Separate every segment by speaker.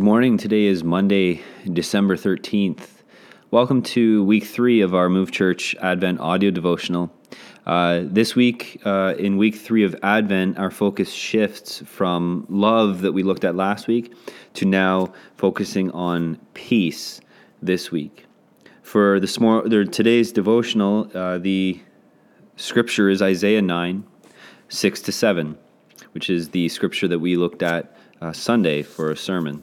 Speaker 1: Good morning. Today is Monday, December 13th. Welcome to week three of our Move Church Advent audio devotional. Uh, this week, uh, in week three of Advent, our focus shifts from love that we looked at last week to now focusing on peace this week. For this more, today's devotional, uh, the scripture is Isaiah 9, 6 to 7, which is the scripture that we looked at uh, Sunday for a sermon.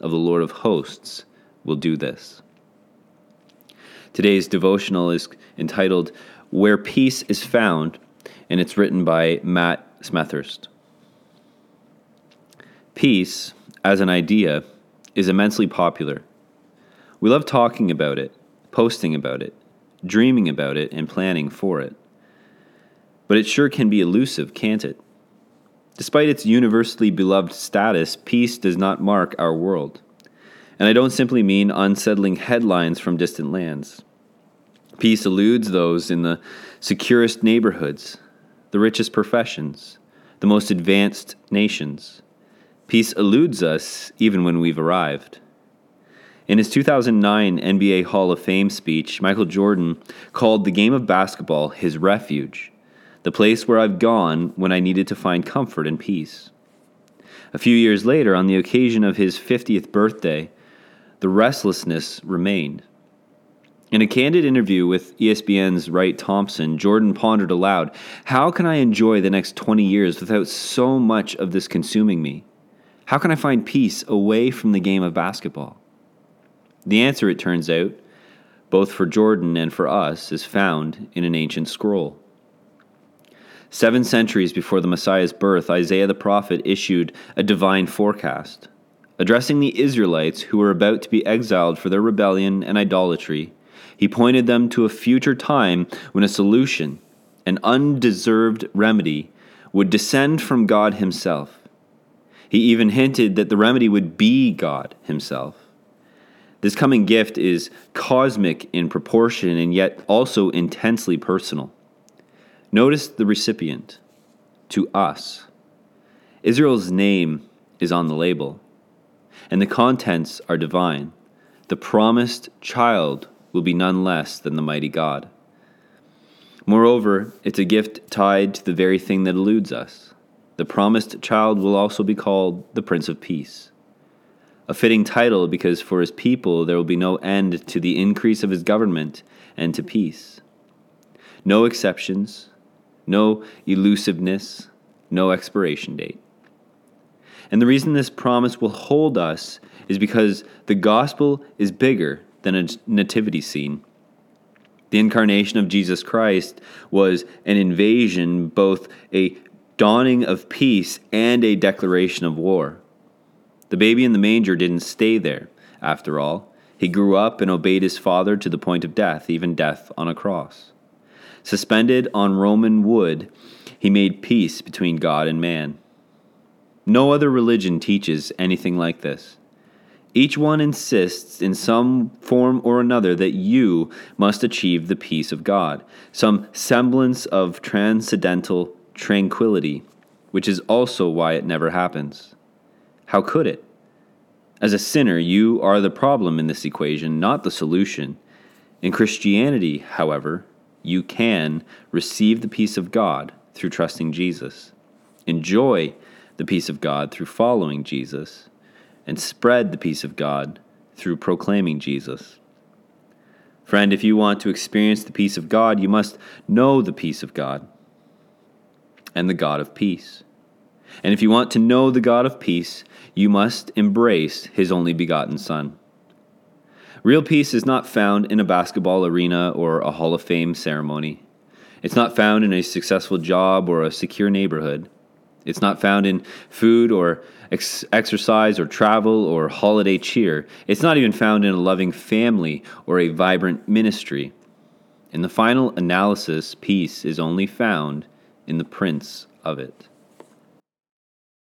Speaker 1: of the Lord of hosts will do this. Today's devotional is entitled Where Peace is Found, and it's written by Matt Smethurst. Peace, as an idea, is immensely popular. We love talking about it, posting about it, dreaming about it, and planning for it. But it sure can be elusive, can't it? Despite its universally beloved status, peace does not mark our world. And I don't simply mean unsettling headlines from distant lands. Peace eludes those in the securest neighborhoods, the richest professions, the most advanced nations. Peace eludes us even when we've arrived. In his 2009 NBA Hall of Fame speech, Michael Jordan called the game of basketball his refuge the place where I've gone when I needed to find comfort and peace. A few years later, on the occasion of his 50th birthday, the restlessness remained. In a candid interview with ESPN's Wright Thompson, Jordan pondered aloud How can I enjoy the next 20 years without so much of this consuming me? How can I find peace away from the game of basketball? The answer, it turns out, both for Jordan and for us, is found in an ancient scroll. Seven centuries before the Messiah's birth, Isaiah the prophet issued a divine forecast. Addressing the Israelites who were about to be exiled for their rebellion and idolatry, he pointed them to a future time when a solution, an undeserved remedy, would descend from God Himself. He even hinted that the remedy would be God Himself. This coming gift is cosmic in proportion and yet also intensely personal. Notice the recipient to us. Israel's name is on the label, and the contents are divine. The promised child will be none less than the mighty God. Moreover, it's a gift tied to the very thing that eludes us. The promised child will also be called the Prince of Peace. A fitting title because for his people there will be no end to the increase of his government and to peace. No exceptions, no elusiveness, no expiration date. And the reason this promise will hold us is because the gospel is bigger than a nativity scene. The incarnation of Jesus Christ was an invasion, both a dawning of peace and a declaration of war. The baby in the manger didn't stay there, after all. He grew up and obeyed his father to the point of death, even death on a cross. Suspended on Roman wood, he made peace between God and man. No other religion teaches anything like this. Each one insists in some form or another that you must achieve the peace of God, some semblance of transcendental tranquility, which is also why it never happens. How could it? As a sinner, you are the problem in this equation, not the solution. In Christianity, however, you can receive the peace of God through trusting Jesus, enjoy the peace of God through following Jesus, and spread the peace of God through proclaiming Jesus. Friend, if you want to experience the peace of God, you must know the peace of God and the God of peace. And if you want to know the God of peace, you must embrace his only begotten Son. Real peace is not found in a basketball arena or a Hall of Fame ceremony. It's not found in a successful job or a secure neighborhood. It's not found in food or ex- exercise or travel or holiday cheer. It's not even found in a loving family or a vibrant ministry. In the final analysis, peace is only found in the Prince of it.